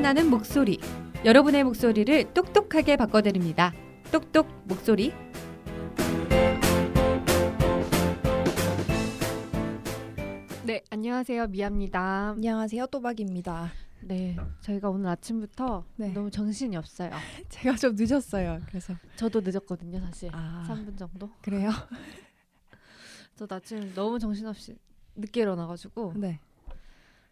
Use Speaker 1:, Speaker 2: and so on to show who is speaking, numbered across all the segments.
Speaker 1: 소리 나는 목소리. 여러분의 목소리를 똑똑하게 바꿔드립니다. 똑똑 목소리. 네, 안녕하세요. 미아입니다.
Speaker 2: 안녕하세요 또박입니다.
Speaker 1: 네, 저희가 오늘 아침부터
Speaker 2: 네.
Speaker 1: 너무 정신이 없어요.
Speaker 2: 제가 좀 늦었어요. 그래서
Speaker 1: 저도 늦었거든요, 사실.
Speaker 2: 아
Speaker 1: 3분 정도.
Speaker 2: 그래요?
Speaker 1: 저도 아침 너무 정신없이 늦게 일어나가지고
Speaker 2: 네.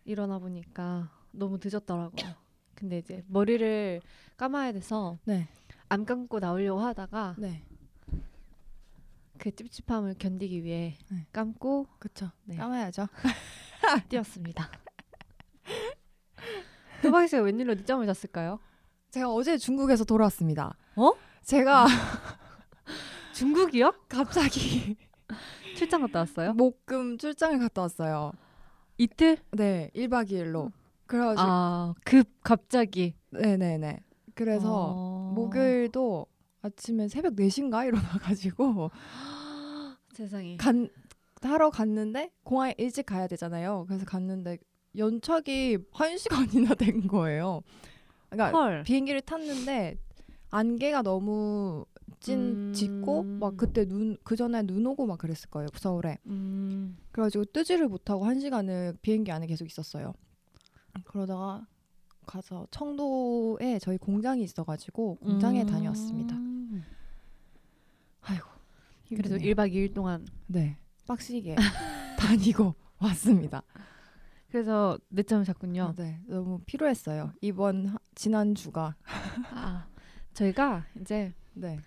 Speaker 1: 일어나 보니까 너무 늦었더라고요. 근데 이제 머리를 감아야 돼서
Speaker 2: 네.
Speaker 1: 안 감고 나오려고 하다가
Speaker 2: 네.
Speaker 1: 그 찝찝함을 견디기 위해
Speaker 2: 네.
Speaker 1: 감고
Speaker 2: 그쵸.
Speaker 1: 네.
Speaker 2: 까마야죠.
Speaker 1: 뛰었습니다. 토박이 씨가 웬일로 늦잠을 잤을까요?
Speaker 2: 제가 어제 중국에서 돌아왔습니다.
Speaker 1: 어?
Speaker 2: 제가
Speaker 1: 중국이요?
Speaker 2: 갑자기
Speaker 1: 출장 갔다 왔어요?
Speaker 2: 목금 출장을 갔다 왔어요.
Speaker 1: 이틀?
Speaker 2: 네. 1박 2일로. 그래가지고
Speaker 1: 아, 급 갑자기.
Speaker 2: 네네네. 그래서
Speaker 1: 어...
Speaker 2: 목요일도 아침에 새벽 4시인가 일어나가지고
Speaker 1: 세상에.
Speaker 2: 간 하러 갔는데 공항에 일찍 가야 되잖아요. 그래서 갔는데 연착이 1시간이나 된 거예요. 그러니까
Speaker 1: 헐.
Speaker 2: 비행기를 탔는데 안개가 너무 찐
Speaker 1: 음.
Speaker 2: 짙고 막 그때 눈 그 전에 눈 오고 막 그랬을 거예요 서울에
Speaker 1: 음,
Speaker 2: 그래가지고 뜨지를 못하고 한 시간을 비행기 안에 계속 있었어요 그러다가 가서 청도에 저희 공장이 있어가지고 공장에
Speaker 1: 음.
Speaker 2: 다녀왔습니다. 아이고
Speaker 1: 그래도
Speaker 2: 힘드네요.
Speaker 1: 1박 2일 동안
Speaker 2: 네. 빡시게 다니고 왔습니다.
Speaker 1: 그래서 늦잠을 잤군요.
Speaker 2: 네 너무 피로했어요. 이번 하- 지난 주가.
Speaker 1: 아, 저희가 이제
Speaker 2: 네.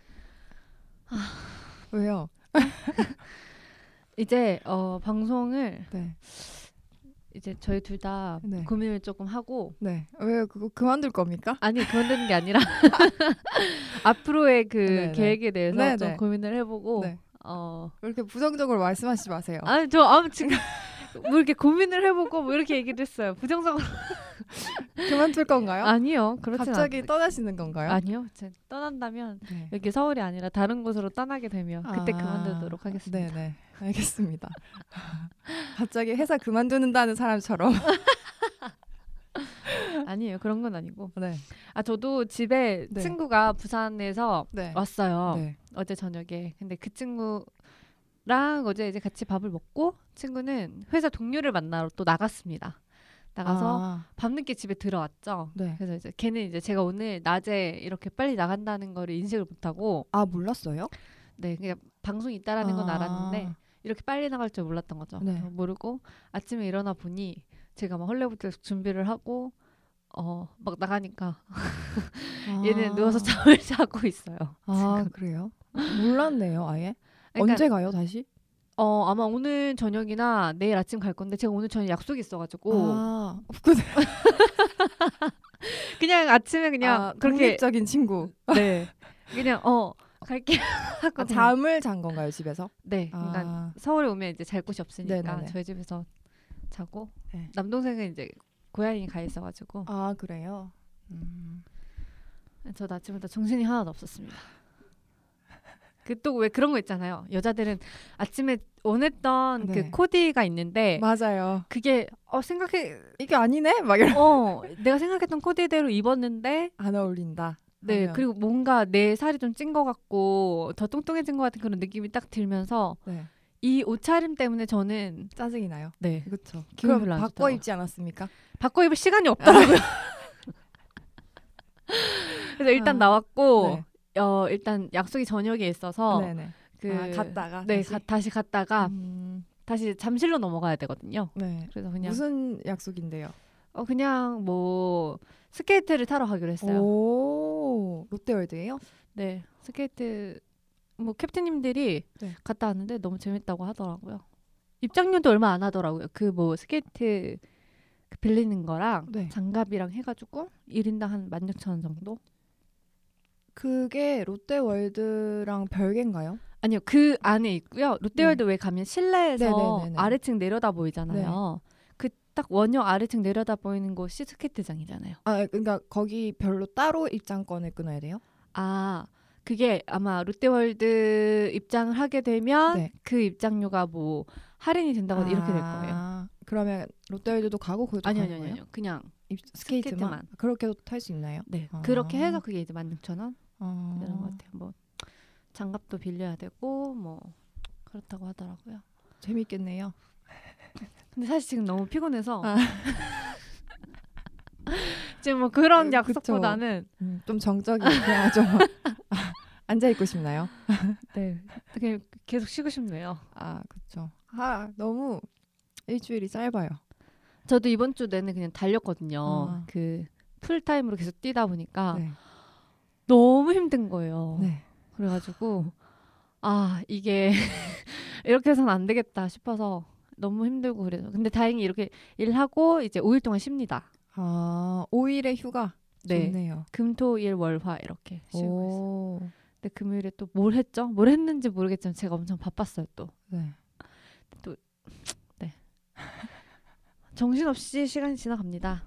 Speaker 2: 왜요?
Speaker 1: 이제 어, 방송을
Speaker 2: 네
Speaker 1: 이제 저희 둘 다
Speaker 2: 네.
Speaker 1: 고민을 조금 하고
Speaker 2: 네. 왜요? 그거 그만둘 겁니까?
Speaker 1: 아니 그만두는 게 아니라 앞으로의 그
Speaker 2: 네네.
Speaker 1: 계획에 대해서
Speaker 2: 네네.
Speaker 1: 좀 고민을 해보고
Speaker 2: 네. 어왜 이렇게 부정적으로 말씀하시지 마세요.
Speaker 1: 아니 저 아무 지금 뭐 이렇게 고민을 해보고 뭐 이렇게 얘기를 했어요 부정적으로
Speaker 2: 그만둘 건가요?
Speaker 1: 아니요 그렇진
Speaker 2: 갑자기
Speaker 1: 않...
Speaker 2: 떠나시는 건가요?
Speaker 1: 아니요 제 떠난다면
Speaker 2: 네.
Speaker 1: 여기 서울이 아니라 다른 곳으로 떠나게 되면 그때
Speaker 2: 아,
Speaker 1: 그만두도록 하겠습니다
Speaker 2: 네네. 알겠습니다. 갑자기 회사 그만두는다는 사람처럼.
Speaker 1: 아니에요 그런 건 아니고
Speaker 2: 네.
Speaker 1: 아 저도 집에
Speaker 2: 네.
Speaker 1: 친구가 부산에서
Speaker 2: 네.
Speaker 1: 왔어요
Speaker 2: 네.
Speaker 1: 어제 저녁에 근데 그 친구랑 어제 이제 같이 밥을 먹고 친구는 회사 동료를 만나러 또 나갔습니다 나가서
Speaker 2: 아,
Speaker 1: 밤늦게 집에 들어왔죠
Speaker 2: 네.
Speaker 1: 그래서 이제 걔는 이제 제가 오늘 낮에 이렇게 빨리 나간다는 거를 인식을 못하고
Speaker 2: 아 몰랐어요?
Speaker 1: 네 그냥 방송이 있다라는 건
Speaker 2: 아.
Speaker 1: 알았는데 이렇게 빨리 나갈 줄 몰랐던 거죠
Speaker 2: 네.
Speaker 1: 모르고 아침에 일어나 보니 제가 막 헐레부터 준비를 하고 어 막 나가니까
Speaker 2: 아.
Speaker 1: 얘는 누워서 잠을 자고 있어요
Speaker 2: 아 그래요? 몰랐네요, 아예.
Speaker 1: 그러니까
Speaker 2: 언제 가요 다시?
Speaker 1: 어 아마 오늘 저녁이나 내일 아침 갈 건데 제가 오늘 저녁 약속이 있어가지고
Speaker 2: 아, 그,
Speaker 1: 그냥 아침에 그냥
Speaker 2: 아,
Speaker 1: 그렇게
Speaker 2: 독립적인 친구.
Speaker 1: 네 그냥 어 갈게 하고
Speaker 2: 아, 잠을 잔 건가요 집에서?
Speaker 1: 네 그러니까
Speaker 2: 아,
Speaker 1: 서울에 오면 이제 잘 곳이 없으니까
Speaker 2: 네네네.
Speaker 1: 저희 집에서 자고
Speaker 2: 네.
Speaker 1: 남동생은 이제 고향이 가 있어가지고
Speaker 2: 아 그래요. 음.
Speaker 1: 저도 아침부터 정신이 하나도 없었습니다. 그또왜 그런 거 있잖아요. 여자들은 아침에 원했던
Speaker 2: 네.
Speaker 1: 그 코디가 있는데
Speaker 2: 맞아요.
Speaker 1: 그게 어 생각해
Speaker 2: 이게 아니네? 막 이런.
Speaker 1: 어 내가 생각했던 코디대로 입었는데
Speaker 2: 안 어울린다.
Speaker 1: 네
Speaker 2: 하면.
Speaker 1: 그리고 뭔가 내 살이 좀 찐 것 같고 더 뚱뚱해진 것 같은 그런 느낌이 딱 들면서
Speaker 2: 네.
Speaker 1: 이 옷차림 때문에 저는
Speaker 2: 짜증이 나요.
Speaker 1: 네
Speaker 2: 그렇죠. 그럼 바꿔
Speaker 1: 좋더라고요.
Speaker 2: 입지 않았습니까?
Speaker 1: 바꿔 입을 시간이 없더라고요. 그래서 일단
Speaker 2: 아,
Speaker 1: 나왔고 어 일단 약속이 저녁에 있어서
Speaker 2: 네네.
Speaker 1: 그
Speaker 2: 아, 갔다가
Speaker 1: 네
Speaker 2: 다시?
Speaker 1: 가- 다시 갔다가
Speaker 2: 음,
Speaker 1: 다시 잠실로 넘어가야 되거든요.
Speaker 2: 네.
Speaker 1: 그래서 그냥
Speaker 2: 무슨 약속인데요?
Speaker 1: 어 그냥 뭐 스케이트를 타러 가기로 했어요.
Speaker 2: 오 롯데월드예요?
Speaker 1: 네 스케이트 뭐 캡틴님들이
Speaker 2: 네.
Speaker 1: 갔다 왔는데 너무 재밌다고 하더라고요. 입장료도 얼마 안 하더라고요. 그 뭐 스케이트 그 빌리는 거랑
Speaker 2: 네.
Speaker 1: 장갑이랑 해가지고 1인당 한 16,000원 정도?
Speaker 2: 그게 롯데월드랑 별개인가요?
Speaker 1: 아니요 그 안에 있고요. 롯데월드 왜 가면 실내에서
Speaker 2: 네. 네네네네.
Speaker 1: 아래층 내려다 보이잖아요. 그 딱 원형 아래층 내려다 보이는 곳이 스케이트장이잖아요.
Speaker 2: 아 그러니까 거기 별로 따로 입장권을 끊어야 돼요?
Speaker 1: 아 그게 아마 롯데월드 입장을 하게 되면
Speaker 2: 네.
Speaker 1: 그 입장료가 뭐 할인이 된다거나 이렇게 될 거예요.
Speaker 2: 아, 그러면 롯데월드도 가고 거기도
Speaker 1: 아니요, 아니요? 아니요. 그냥
Speaker 2: 입- 스케이트만,
Speaker 1: 스케이트만.
Speaker 2: 그렇게도 탈 수 있나요?
Speaker 1: 네.
Speaker 2: 아.
Speaker 1: 그렇게 해서 그게 이제 16,000원
Speaker 2: 어.
Speaker 1: 되는 것 같아요. 뭐 장갑도 빌려야 되고 뭐 그렇다고 하더라고요.
Speaker 2: 재밌겠네요.
Speaker 1: 근데 사실 지금 너무 피곤해서
Speaker 2: 아.
Speaker 1: 지금 뭐 그런
Speaker 2: 음, 그쵸.
Speaker 1: 약속보다는
Speaker 2: 음, 좀 정적이 그냥 좀 앉아 있고 싶나요?
Speaker 1: 네 그냥 계속 쉬고 싶네요.
Speaker 2: 아 그렇죠. 아 너무 일주일이 짧아요.
Speaker 1: 저도 이번 주 내내 그냥 달렸거든요.
Speaker 2: 아.
Speaker 1: 그 풀타임으로 계속 뛰다 보니까
Speaker 2: 네.
Speaker 1: 너무 힘든 거예요.
Speaker 2: 네.
Speaker 1: 그래가지고 아 이게 이렇게 해서는 안 되겠다 싶어서 너무 힘들고 그래서 근데 다행히 이렇게 일하고 이제 5일 동안 쉽니다.
Speaker 2: 아 5일의 휴가
Speaker 1: 네.
Speaker 2: 좋네요.
Speaker 1: 금토일 월화 이렇게 쉬고 있어요.
Speaker 2: 오.
Speaker 1: 근데 금요일에 또 뭘 했죠? 뭘 했는지 모르겠지만 제가 엄청 바빴어요 또.
Speaker 2: 네.
Speaker 1: 정신없이 시간이 지나갑니다.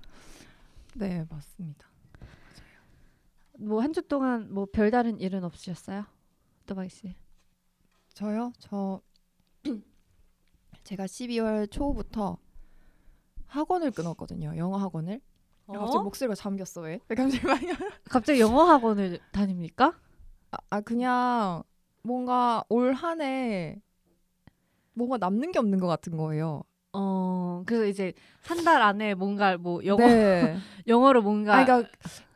Speaker 2: 네 맞습니다.
Speaker 1: 뭐 한 주 동안 뭐 별다른 일은 없으셨어요? 또바이 씨.
Speaker 2: 저요? 저 제가 12월 초부터 학원을 끊었거든요. 영어 학원을. 갑자기 목소리가 잠겼어 왜? 왜 잠시만요.
Speaker 1: 갑자기 영어 학원을 다닙니까?
Speaker 2: 아, 아 그냥 뭔가 올 한 해 뭔가 남는 게 없는 것 같은 거예요.
Speaker 1: 어 그래서 이제 한 달 안에 뭔가 뭐 영어
Speaker 2: 네.
Speaker 1: 영어로 뭔가
Speaker 2: 아, 그러니까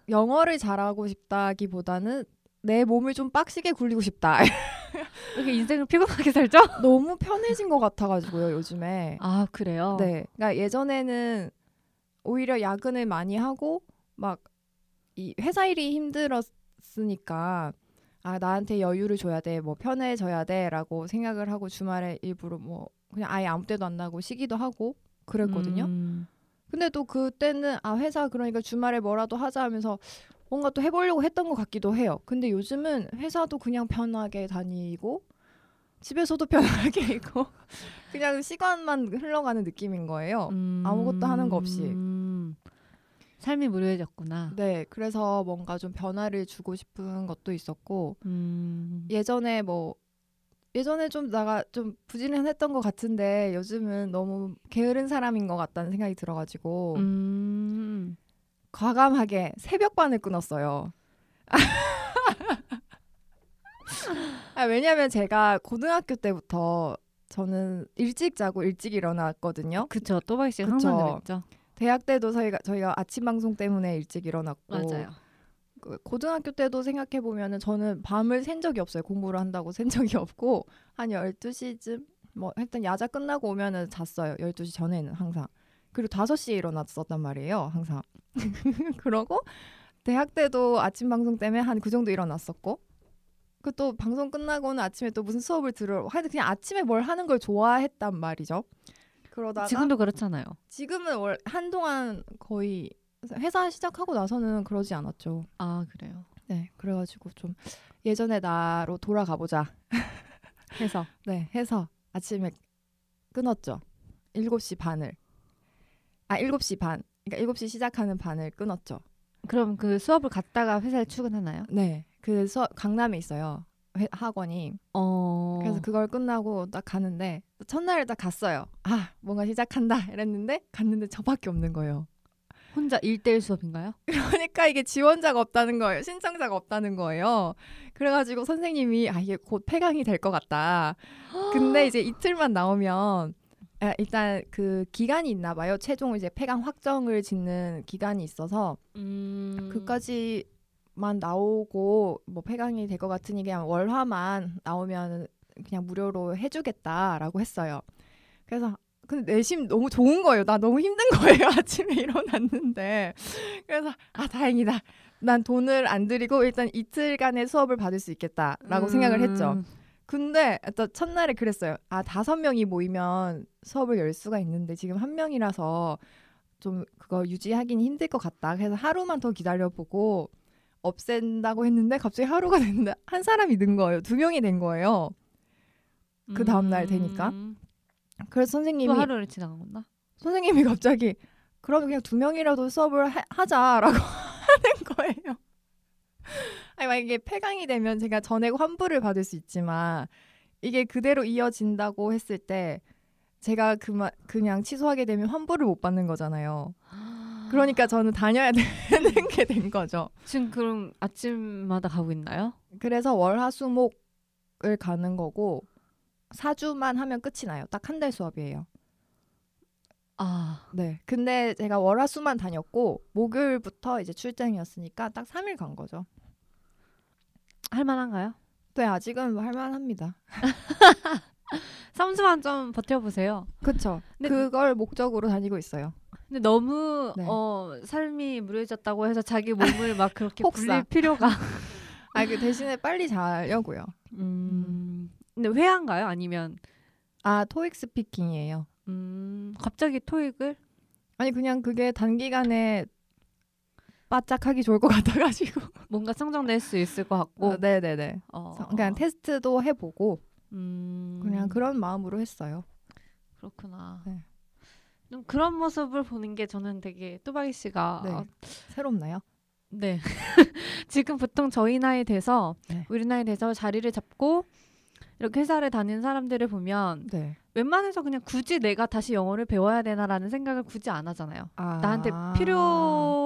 Speaker 2: 영어를 잘하고 싶다기보다는 내 몸을 좀 빡시게 굴리고 싶다.
Speaker 1: 이렇게 인생을 피곤하게 살죠?
Speaker 2: 너무 편해진 것 같아가지고요 요즘에.
Speaker 1: 아 그래요?
Speaker 2: 네. 그러니까 예전에는 오히려 야근을 많이 하고 막 이 회사 일이 힘들었으니까 아 나한테 여유를 줘야 돼, 뭐 편해져야 돼라고 생각을 하고 주말에 일부러 뭐 그냥 아예 아무 때도 안 나고 쉬기도 하고 그랬거든요.
Speaker 1: 음,
Speaker 2: 근데 또 그때는 아 회사 그러니까 주말에 뭐라도 하자 하면서 뭔가 또 해보려고 했던 것 같기도 해요. 근데 요즘은 회사도 그냥 편하게 다니고 집에서도 편하게 있고 그냥 시간만 흘러가는 느낌인 거예요.
Speaker 1: 음,
Speaker 2: 아무것도 하는 거 없이.
Speaker 1: 음, 삶이 무료해졌구나.
Speaker 2: 네, 그래서 뭔가 좀 변화를 주고 싶은 것도 있었고
Speaker 1: 음,
Speaker 2: 예전에 뭐 예전에 좀 나가 좀 부지런했던 것 같은데 요즘은 너무 게으른 사람인 것 같다는 생각이 들어가지고
Speaker 1: 음,
Speaker 2: 과감하게 새벽반을 끊었어요. 아, 왜냐면 제가 고등학교 때부터 저는 일찍 자고 일찍 일어났거든요.
Speaker 1: 그쵸. 씨가
Speaker 2: 그쵸.
Speaker 1: 항상 그랬죠.
Speaker 2: 대학 때도 저희가 저희가 아침 방송 때문에 일찍 일어났고
Speaker 1: 맞아요.
Speaker 2: 그 고등학교 때도 생각해 보면은 저는 밤을 샌 적이 없어요. 공부를 한다고 샌 적이 없고 한 12시쯤 뭐 일단 야자 끝나고 오면은 잤어요. 12시 전에는 항상. 그리고 5시에 일어났었단 말이에요. 항상. 그러고 대학 때도 아침 방송 때문에 한 그 정도 일어났었고 그 또 방송 끝나고는 아침에 또 무슨 수업을 들어 하여튼 그냥 아침에 뭘 하는 걸 좋아했단 말이죠. 그러다가
Speaker 1: 지금도 그렇잖아요.
Speaker 2: 지금은 월 한동안 거의 회사 시작하고 나서는 그러지 않았죠.
Speaker 1: 아 그래요.
Speaker 2: 네, 그래가지고 좀 예전의 나로 돌아가 보자.
Speaker 1: 해서
Speaker 2: 네, 해서 아침에 끊었죠. 7시 반을. 아, 7시 반. 그러니까 7시 시작하는 반을 끊었죠.
Speaker 1: 그럼 그 수업을 갔다가 회사에 출근하나요?
Speaker 2: 네. 그 서, 강남에 있어요. 회, 학원이.
Speaker 1: 어.
Speaker 2: 그래서 그걸 끝나고 딱 가는데 첫날에 딱 갔어요. 아, 뭔가 시작한다 이랬는데 갔는데 저밖에 없는 거예요.
Speaker 1: 혼자 1대1 수업인가요?
Speaker 2: 그러니까 이게 지원자가 없다는 거예요. 신청자가 없다는 거예요. 그래가지고 선생님이 아 이게 곧 폐강이 될 것 같다. 근데 이제 이틀만 나오면 아, 일단 그 기간이 있나 봐요. 최종 이제 폐강 확정을 짓는 기간이 있어서
Speaker 1: 음.
Speaker 2: 그까지만 나오고 뭐 폐강이 될 것 같으니 그냥 월화만 나오면 그냥 무료로 해주겠다라고 했어요. 그래서 근데 내심 너무 좋은 거예요. 나 너무 힘든 거예요. 아침에 일어났는데. 그래서 아 다행이다. 난 돈을 안 들이고 일단 이틀간의 수업을 받을 수 있겠다라고
Speaker 1: 음.
Speaker 2: 생각을 했죠. 근데 또 첫날에 그랬어요. 아 다섯 명이 모이면 수업을 열 수가 있는데 지금 한 명이라서 좀 그거 유지하기는 힘들 것 같다. 그래서 하루만 더 기다려보고 없앤다고 했는데 갑자기 하루가 됐는데 한 사람이 는 거예요. 두 명이 된 거예요. 그 다음 날 되니까.
Speaker 1: 음.
Speaker 2: 그래서 선생님이
Speaker 1: 또 하루를 지나간 건가?
Speaker 2: 선생님이 갑자기 그럼 그냥 두 명이라도 수업을 하, 하자라고 하는 거예요. 아니 만약에 폐강이 되면 제가 전액 환불을 받을 수 있지만 이게 그대로 이어진다고 했을 때 제가 그만 그냥 취소하게 되면 환불을 못 받는 거잖아요. 그러니까 저는 다녀야 되는 게 된 거죠.
Speaker 1: 지금 그럼 아침마다 가고 있나요?
Speaker 2: 그래서 월화수목을 가는 거고 4주만 하면 끝이 나요. 딱 한 달 수업이에요.
Speaker 1: 아,
Speaker 2: 네. 근데 제가 월화수만 다녔고 목요일부터 이제 출장이었으니까 딱 3일 간 거죠.
Speaker 1: 할 만한가요?
Speaker 2: 네, 아직은 할만합니다.
Speaker 1: 3주만 좀 버텨보세요. 근데-
Speaker 2: 그걸 목적으로 다니고 있어요.
Speaker 1: 근데 너무
Speaker 2: 네.
Speaker 1: 어, 삶이 무료해졌다고 해서 자기 몸을 막 그렇게
Speaker 2: 혹사.
Speaker 1: 필요가.
Speaker 2: 아, 그 대신에 빨리 자려고요.
Speaker 1: 음. 근데 회화인가요? 아니면
Speaker 2: 아, 토익 스피킹이에요.
Speaker 1: 음, 갑자기 토익을?
Speaker 2: 아니 그냥 그게 단기간에 바짝 하기 좋을 것 같아가지고.
Speaker 1: 뭔가 성장될 수 있을 것 같고.
Speaker 2: 어, 네네네.
Speaker 1: 어,
Speaker 2: 그냥 테스트도 해보고
Speaker 1: 음,
Speaker 2: 그냥 그런 마음으로 했어요.
Speaker 1: 그렇구나.
Speaker 2: 네.
Speaker 1: 좀 그런 모습을 보는 게 저는 되게 뚜바기 씨가
Speaker 2: 네.
Speaker 1: 어,
Speaker 2: 새롭나요?
Speaker 1: 네. 지금 보통 저희 나이 돼서
Speaker 2: 네.
Speaker 1: 우리 나이 돼서 자리를 잡고 이렇게 회사를 다니는 사람들을 보면
Speaker 2: 네.
Speaker 1: 웬만해서 그냥 굳이 내가 다시 영어를 배워야 되나라는 생각을 굳이 안 하잖아요.
Speaker 2: 아.
Speaker 1: 나한테 필요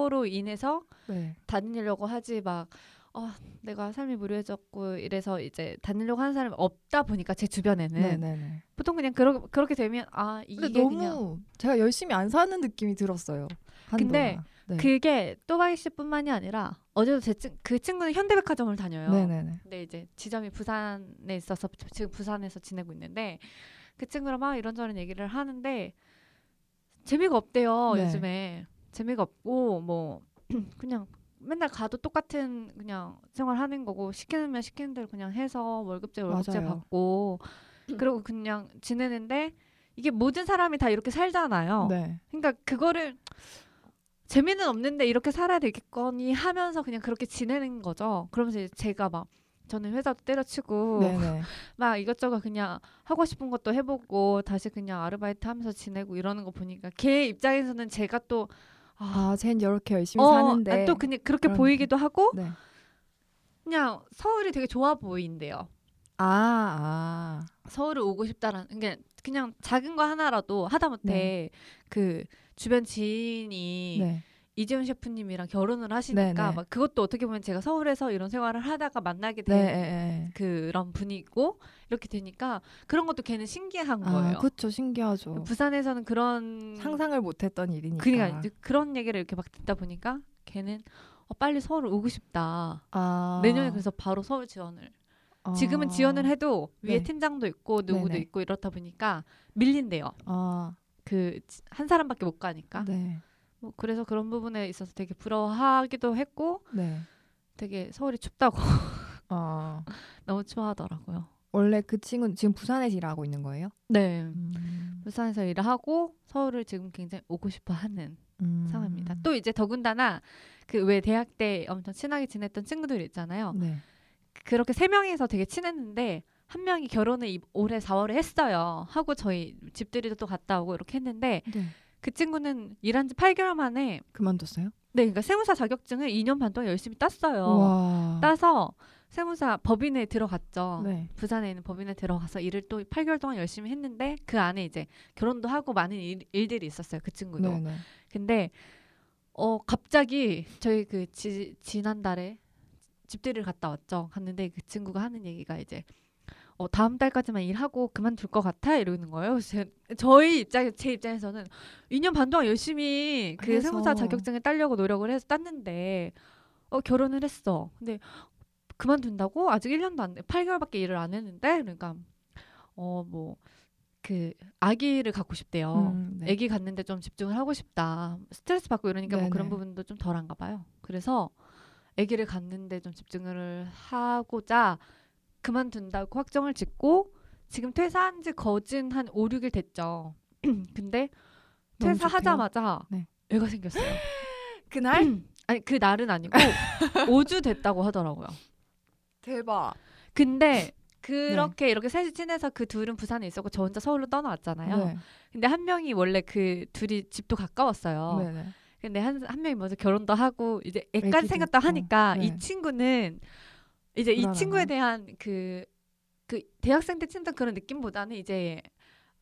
Speaker 1: 로 인해서
Speaker 2: 네.
Speaker 1: 다니려고 하지 막 어, 내가 삶이 무료해졌고 이래서 이제 다니려고 하는 사람이 없다 보니까 제 주변에는
Speaker 2: 네네네.
Speaker 1: 보통 그냥 그러, 그렇게 되면 아 이게
Speaker 2: 너무
Speaker 1: 그냥
Speaker 2: 제가 열심히 안 사는 느낌이 들었어요.
Speaker 1: 근데.
Speaker 2: 네.
Speaker 1: 그게 또바이 씨뿐만이 아니라 어제도 제 친, 그 친구는 현대백화점을 다녀요.
Speaker 2: 네네네.
Speaker 1: 근데 이제 지점이 부산에 있어서 지금 부산에서 지내고 있는데 그 친구랑 막 이런저런 얘기를 하는데 재미가 없대요
Speaker 2: 네.
Speaker 1: 요즘에 재미가 없고 뭐 그냥 맨날 가도 똑같은 그냥 생활하는 거고 시키면 시키는 대로 그냥 해서 월급제 월급제
Speaker 2: 맞아요.
Speaker 1: 받고 그리고 그냥 지내는데 이게 모든 사람이 다 이렇게 살잖아요.
Speaker 2: 네.
Speaker 1: 그러니까 그거를 재미는 없는데 이렇게 살아야 되겠거니 하면서 그냥 그렇게 지내는 거죠. 그러면서 제가 막 저는 회사도 때려치고
Speaker 2: 네네.
Speaker 1: 막 이것저것 그냥 하고 싶은 것도 해보고 다시 그냥 아르바이트 하면서 지내고 이러는 거 보니까 걔 입장에서는 제가 또 아,
Speaker 2: 아, 쟨 이렇게 열심히
Speaker 1: 어,
Speaker 2: 사는데.
Speaker 1: 아, 또 그냥 그렇게
Speaker 2: 그런
Speaker 1: 보이기도 하고
Speaker 2: 네.
Speaker 1: 그냥 서울이 되게 좋아 보인대요.
Speaker 2: 아, 아.
Speaker 1: 서울을 오고 싶다라는 그냥 그냥 작은 거 하나라도 하다못해 그 주변 지인이
Speaker 2: 네.
Speaker 1: 이재훈 셰프님이랑 결혼을 하시니까
Speaker 2: 네, 네.
Speaker 1: 막 그것도 어떻게 보면 제가 서울에서 이런 생활을 하다가 만나게
Speaker 2: 네.
Speaker 1: 된
Speaker 2: 예, 예.
Speaker 1: 그런 분이고 이렇게 되니까 그런 것도 걔는 신기한
Speaker 2: 아,
Speaker 1: 거예요.
Speaker 2: 그쵸. 신기하죠.
Speaker 1: 부산에서는 그런
Speaker 2: 상상을 못했던 일이니까.
Speaker 1: 그러니까 그런 얘기를 이렇게 막 듣다 보니까 걔는 어, 빨리 서울 오고 싶다.
Speaker 2: 아.
Speaker 1: 내년에 그래서 바로 서울 지원을.
Speaker 2: 아.
Speaker 1: 지금은 지원을 해도 위에
Speaker 2: 네.
Speaker 1: 팀장도 있고 누구도
Speaker 2: 네네.
Speaker 1: 있고 이렇다 보니까 밀린대요.
Speaker 2: 아.
Speaker 1: 그한 사람밖에 못 가니까.
Speaker 2: 네.
Speaker 1: 뭐 그래서 그런 부분에 있어서 되게 부러워하기도 했고
Speaker 2: 네.
Speaker 1: 되게 서울이 춥다고
Speaker 2: 아.
Speaker 1: 너무 좋아하더라고요.
Speaker 2: 원래 그 친구는 지금 부산에서 일하고 있는 거예요?
Speaker 1: 네.
Speaker 2: 음.
Speaker 1: 부산에서 일을 하고 서울을 지금 굉장히 오고 싶어 하는
Speaker 2: 음.
Speaker 1: 상황입니다. 또 이제 더군다나 그 왜 대학 때 엄청 친하게 지냈던 친구들 있잖아요.
Speaker 2: 네.
Speaker 1: 그렇게 세 명이서 되게 친했는데 한 명이 결혼을 이- 올해 4월에 했어요. 하고 저희 집들이도 또 갔다 오고 이렇게 했는데
Speaker 2: 네.
Speaker 1: 그 친구는 일한 지 8개월 만에
Speaker 2: 그만뒀어요?
Speaker 1: 네, 그러니까 세무사 자격증을 2년 반 동안 열심히 땄어요.
Speaker 2: 와.
Speaker 1: 따서 세무사 법인에 들어갔죠.
Speaker 2: 네.
Speaker 1: 부산에 있는 법인에 들어가서 일을 또 8개월 동안 열심히 했는데 그 안에 이제 결혼도 하고 많은 일, 들이 있었어요. 그 친구도.
Speaker 2: 네, 네.
Speaker 1: 근데 어 갑자기 저희 그 지, 지난달에 집들이를 갔다 왔죠. 갔는데 그 친구가 하는 얘기가 이제 어 다음 달까지만 일하고 그만둘 것 같아 이러는 거예요. 제, 저희 입장에 제 입장에서는 2년 반 동안 열심히 그. 세무사 자격증을 따려고 노력을 해서 땄는데 어 결혼을 했어. 근데 그만둔다고 아직 1년도 안 돼. 8개월밖에 일을 안 했는데 그러니까 어 뭐 그 아기를 갖고 싶대요.
Speaker 2: 음, 네.
Speaker 1: 아기 갖는데 좀 집중을 하고 싶다. 스트레스 받고 이러니까 뭐 그런
Speaker 2: 네네.
Speaker 1: 부분도 좀 덜한가 봐요. 그래서 아기를 갖는데 좀 집중을 하고자 그만둔다고 확정을 짓고 지금 퇴사한 지 거진 한 5, 6일 됐죠. 근데 퇴사하자마자
Speaker 2: 네.
Speaker 1: 애가 생겼어요.
Speaker 2: 그날
Speaker 1: 아니 그 날은 아니고 5주 됐다고 하더라고요.
Speaker 2: 대박.
Speaker 1: 근데 그렇게 이렇게 셋이 친해서 그 둘은 부산에 있었고 저 혼자 서울로 떠나왔잖아요.
Speaker 2: 네.
Speaker 1: 근데 한 명이 원래 그 둘이 집도 가까웠어요.
Speaker 2: 네, 네.
Speaker 1: 근데 한, 한 명이 먼저 결혼도 하고 이제 애까지 생겼다. 하니까
Speaker 2: 네.
Speaker 1: 이 친구는 이제 이? 친구에 대한 그, 그 대학생 때 친던 그런 느낌보다는 이제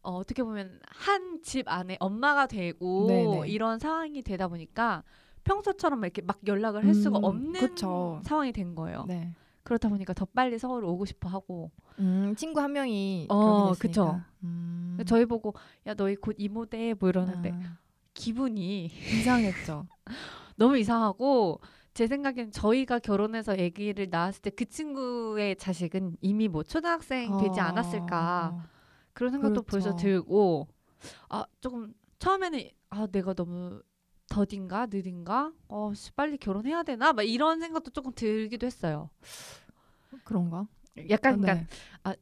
Speaker 1: 어, 어떻게 보면 한 집 안에 엄마가 되고
Speaker 2: 네네.
Speaker 1: 이런 상황이 되다 보니까 평소처럼 이렇게 막 연락을 할 수가
Speaker 2: 음,
Speaker 1: 없는
Speaker 2: 그쵸.
Speaker 1: 상황이 된 거예요.
Speaker 2: 네.
Speaker 1: 그렇다 보니까 더 빨리 서울 오고 싶어 하고
Speaker 2: 음, 친구 한 명이
Speaker 1: 어, 그쵸.
Speaker 2: 음.
Speaker 1: 저희 보고 야 너희 곧 이모 돼뭐 이러는데
Speaker 2: 아,
Speaker 1: 기분이
Speaker 2: 이상했죠.
Speaker 1: 너무 이상하고 제 생각엔 저희가 결혼해서 아기를 낳았을 때 그 친구의 자식은 이미 뭐 초등학생 되지
Speaker 2: 어,
Speaker 1: 않았을까 그런 생각도 벌써
Speaker 2: 그렇죠.
Speaker 1: 들고 아 조금 처음에는 아 내가 너무 더딘가 느린가 어 씨, 빨리 결혼해야 되나 막 이런 생각도 조금 들기도 했어요.
Speaker 2: 그런가?
Speaker 1: 약간
Speaker 2: 네.
Speaker 1: 그러니까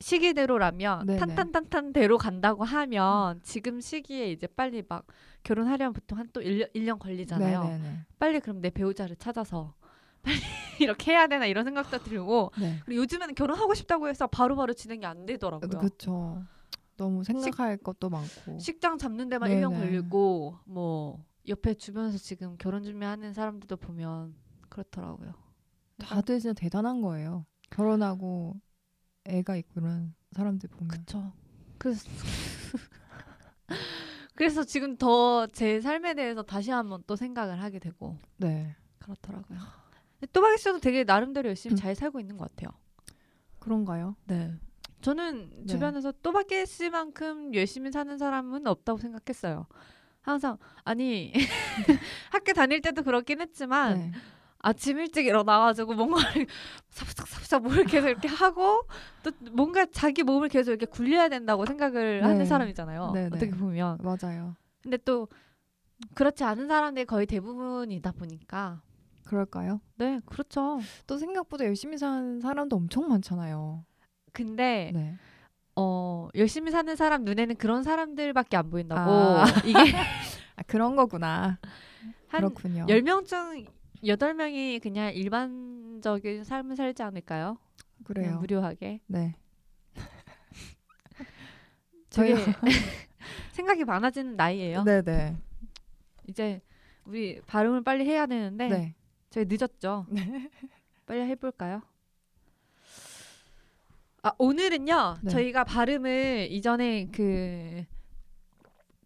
Speaker 1: 시기대로라면
Speaker 2: 네네.
Speaker 1: 탄탄탄탄대로 간다고 하면 지금 시기에 이제 빨리 막 결혼하려면 보통 한 또 1년, 1년 걸리잖아요.
Speaker 2: 네네네.
Speaker 1: 빨리 그럼 내 배우자를 찾아서 빨리 이렇게 해야 되나 이런 생각도 들고
Speaker 2: 네.
Speaker 1: 그리고 요즘에는 결혼하고 싶다고 해서 바로바로 진행이 안 되더라고요.
Speaker 2: 그렇죠. 너무 생각할 것도 많고.
Speaker 1: 식장 잡는 데만
Speaker 2: 네네.
Speaker 1: 1년 걸리고 뭐 옆에 주변에서 지금 결혼 준비하는 사람들도 보면 그렇더라고요.
Speaker 2: 다들 진짜 대단한 거예요. 결혼하고 애가 있고 이런 사람들 보면.
Speaker 1: 그쵸. 그래서 그래서 지금 더 제 삶에 대해서 다시 한번 또 생각을 하게 되고
Speaker 2: 네.
Speaker 1: 그렇더라고요. 또박이 씨도 되게 나름대로 열심히
Speaker 2: 음.
Speaker 1: 잘 살고 있는 것 같아요.
Speaker 2: 그런가요?
Speaker 1: 네. 저는
Speaker 2: 네.
Speaker 1: 주변에서 또박이 씨만큼 열심히 사는 사람은 없다고 생각했어요. 항상 아니 학교 다닐 때도 그렇긴 했지만
Speaker 2: 네.
Speaker 1: 아침 일찍 일어나가지고 뭔가를 삽삽삽삽 뭘 계속 이렇게 하고 또 뭔가 자기 몸을 계속 이렇게 굴려야 된다고 생각을
Speaker 2: 네.
Speaker 1: 하는 사람이잖아요.
Speaker 2: 네네.
Speaker 1: 어떻게 보면.
Speaker 2: 맞아요.
Speaker 1: 근데 또 그렇지 않은 사람들이 거의 대부분이다 보니까
Speaker 2: 그럴까요?
Speaker 1: 네 그렇죠.
Speaker 2: 또 생각보다 열심히 사는 사람도 엄청 많잖아요.
Speaker 1: 근데
Speaker 2: 네.
Speaker 1: 어 열심히 사는 사람 눈에는 그런 사람들밖에 안 보인다고
Speaker 2: 아.
Speaker 1: 이게
Speaker 2: 아, 그런 거구나.
Speaker 1: 한
Speaker 2: 그렇군요.
Speaker 1: 10명 중 8명이 그냥 일반적인 삶을 살지 않을까요?
Speaker 2: 그래요.
Speaker 1: 무료하게.
Speaker 2: 네. 저희가
Speaker 1: 생각이 많아지는 나이예요.
Speaker 2: 네네.
Speaker 1: 이제 우리 발음을 빨리 해야 되는데
Speaker 2: 네.
Speaker 1: 저희 늦었죠. 빨리 해볼까요? 아 오늘은요
Speaker 2: 네.
Speaker 1: 저희가 발음을 이전에 그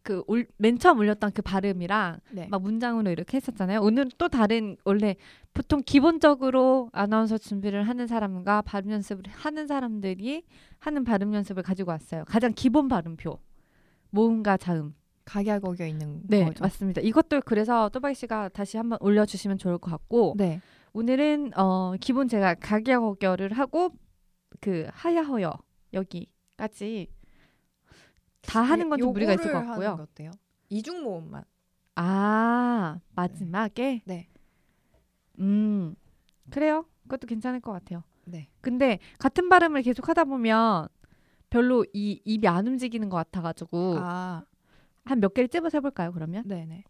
Speaker 1: 그맨 처음 올렸던 그 발음이랑
Speaker 2: 네.
Speaker 1: 막 문장으로 이렇게 했었잖아요. 오늘 또 다른 원래 보통 기본적으로 아나운서 준비를 하는 사람과 발음 연습을 하는 사람들이 하는 발음 연습을 가지고 왔어요. 가장 기본 발음표 모음과 자음.
Speaker 2: 각야거겨 있는
Speaker 1: 네
Speaker 2: 거죠.
Speaker 1: 맞습니다. 이것도 그래서 또바이 씨가 다시 한번 올려주시면 좋을 것 같고
Speaker 2: 네.
Speaker 1: 오늘은 어 기본 제가 각야거겨를 하고 그 하야허여 여기까지 다 하는 건 좀 무리가 있을 것 같고요.
Speaker 2: 거 어때요? 이중 모음만.
Speaker 1: 아 마지막에
Speaker 2: 네.
Speaker 1: 음 그래요. 그것도 괜찮을 것 같아요.
Speaker 2: 네.
Speaker 1: 근데 같은 발음을 계속 하다 보면 별로 이 입이 안 움직이는 것 같아가지고
Speaker 2: 아,
Speaker 1: 한 몇 개를 찝어서 해볼까요? 그러면
Speaker 2: 네네.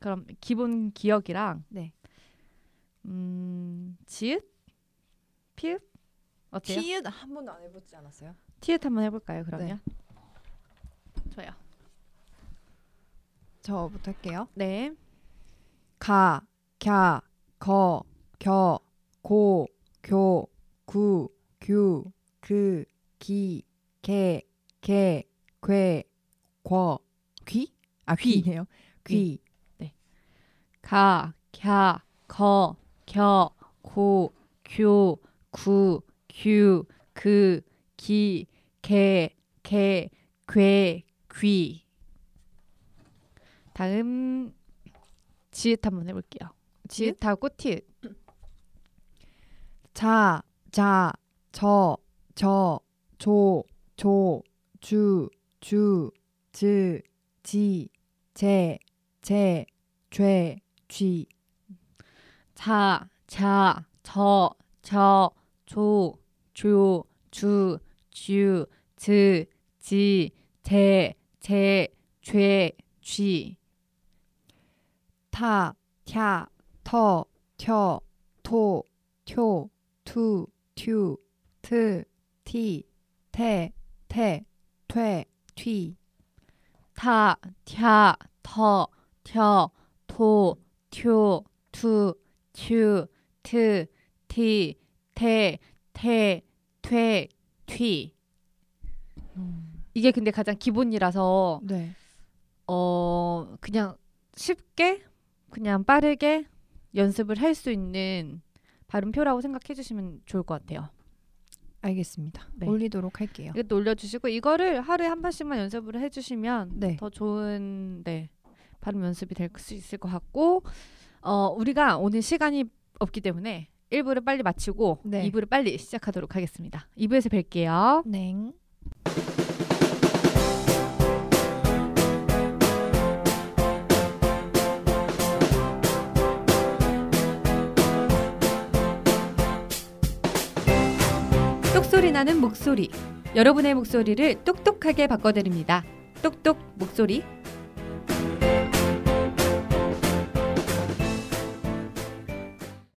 Speaker 1: 그럼 기본 기억이랑
Speaker 2: 네.
Speaker 1: 음 지읒 피읒 어때요?
Speaker 2: 티읕 한 번도 안 해보지 않았어요?
Speaker 1: 티읒 한번 해볼까요? 그러면 좋 아요.
Speaker 2: 저부터 할게요.
Speaker 1: 네.
Speaker 2: 가, 갸, 거, 겨, 고, 교, 구, 규, 그, 기, 개, 개, 괴, 궈, 귀? 아,
Speaker 1: 귀.
Speaker 2: 귀네요. 귀.
Speaker 1: 가, 갸, 거, 겨, 고, 교, 구, 규, 그, 기, 개, 개, 괴, 귀. 다음 지읒 한번 해볼게요.
Speaker 2: 지읒?
Speaker 1: 지읒하고 티읒.
Speaker 2: 자, 자, 저, 저, 조, 조, 주, 주, 즈, 지, 제, 제, 죄, 쥐.
Speaker 1: 자, 자, 저, 저, 조, 조, 주, 주, 즈, 지, 제, 제, 죄, 쥐.
Speaker 2: 타, 튀, 터, 튀어, 토, 튀, 투, 튜, 트, 티, 태, 태, 퇴, 튀.
Speaker 1: 타, 튀, 터, 튀어, 토, 튜, 투, 튜, 트, 티, 태, 태, 퇴, 튀. 이게 근데 가장 기본이라서
Speaker 2: 네.
Speaker 1: 어 그냥 쉽게 그냥 빠르게 연습을 할 수 있는 발음표라고 생각해 주시면 좋을 것 같아요.
Speaker 2: 알겠습니다.
Speaker 1: 네.
Speaker 2: 올리도록 할게요.
Speaker 1: 이것도 올려주시고 이거를 하루에 한 번씩만 연습을 해주시면
Speaker 2: 네.
Speaker 1: 더 좋은 네 발음 연습이 될 수 있을 것 같고 어 우리가 오늘 시간이 없기 때문에 1부를 빨리 마치고
Speaker 2: 네.
Speaker 1: 2부를 빨리 시작하도록 하겠습니다. 2부에서 뵐게요.
Speaker 2: 네.
Speaker 1: 똑소리 나는 목소리. 여러분의 목소리를 똑똑하게 바꿔드립니다. 똑똑 목소리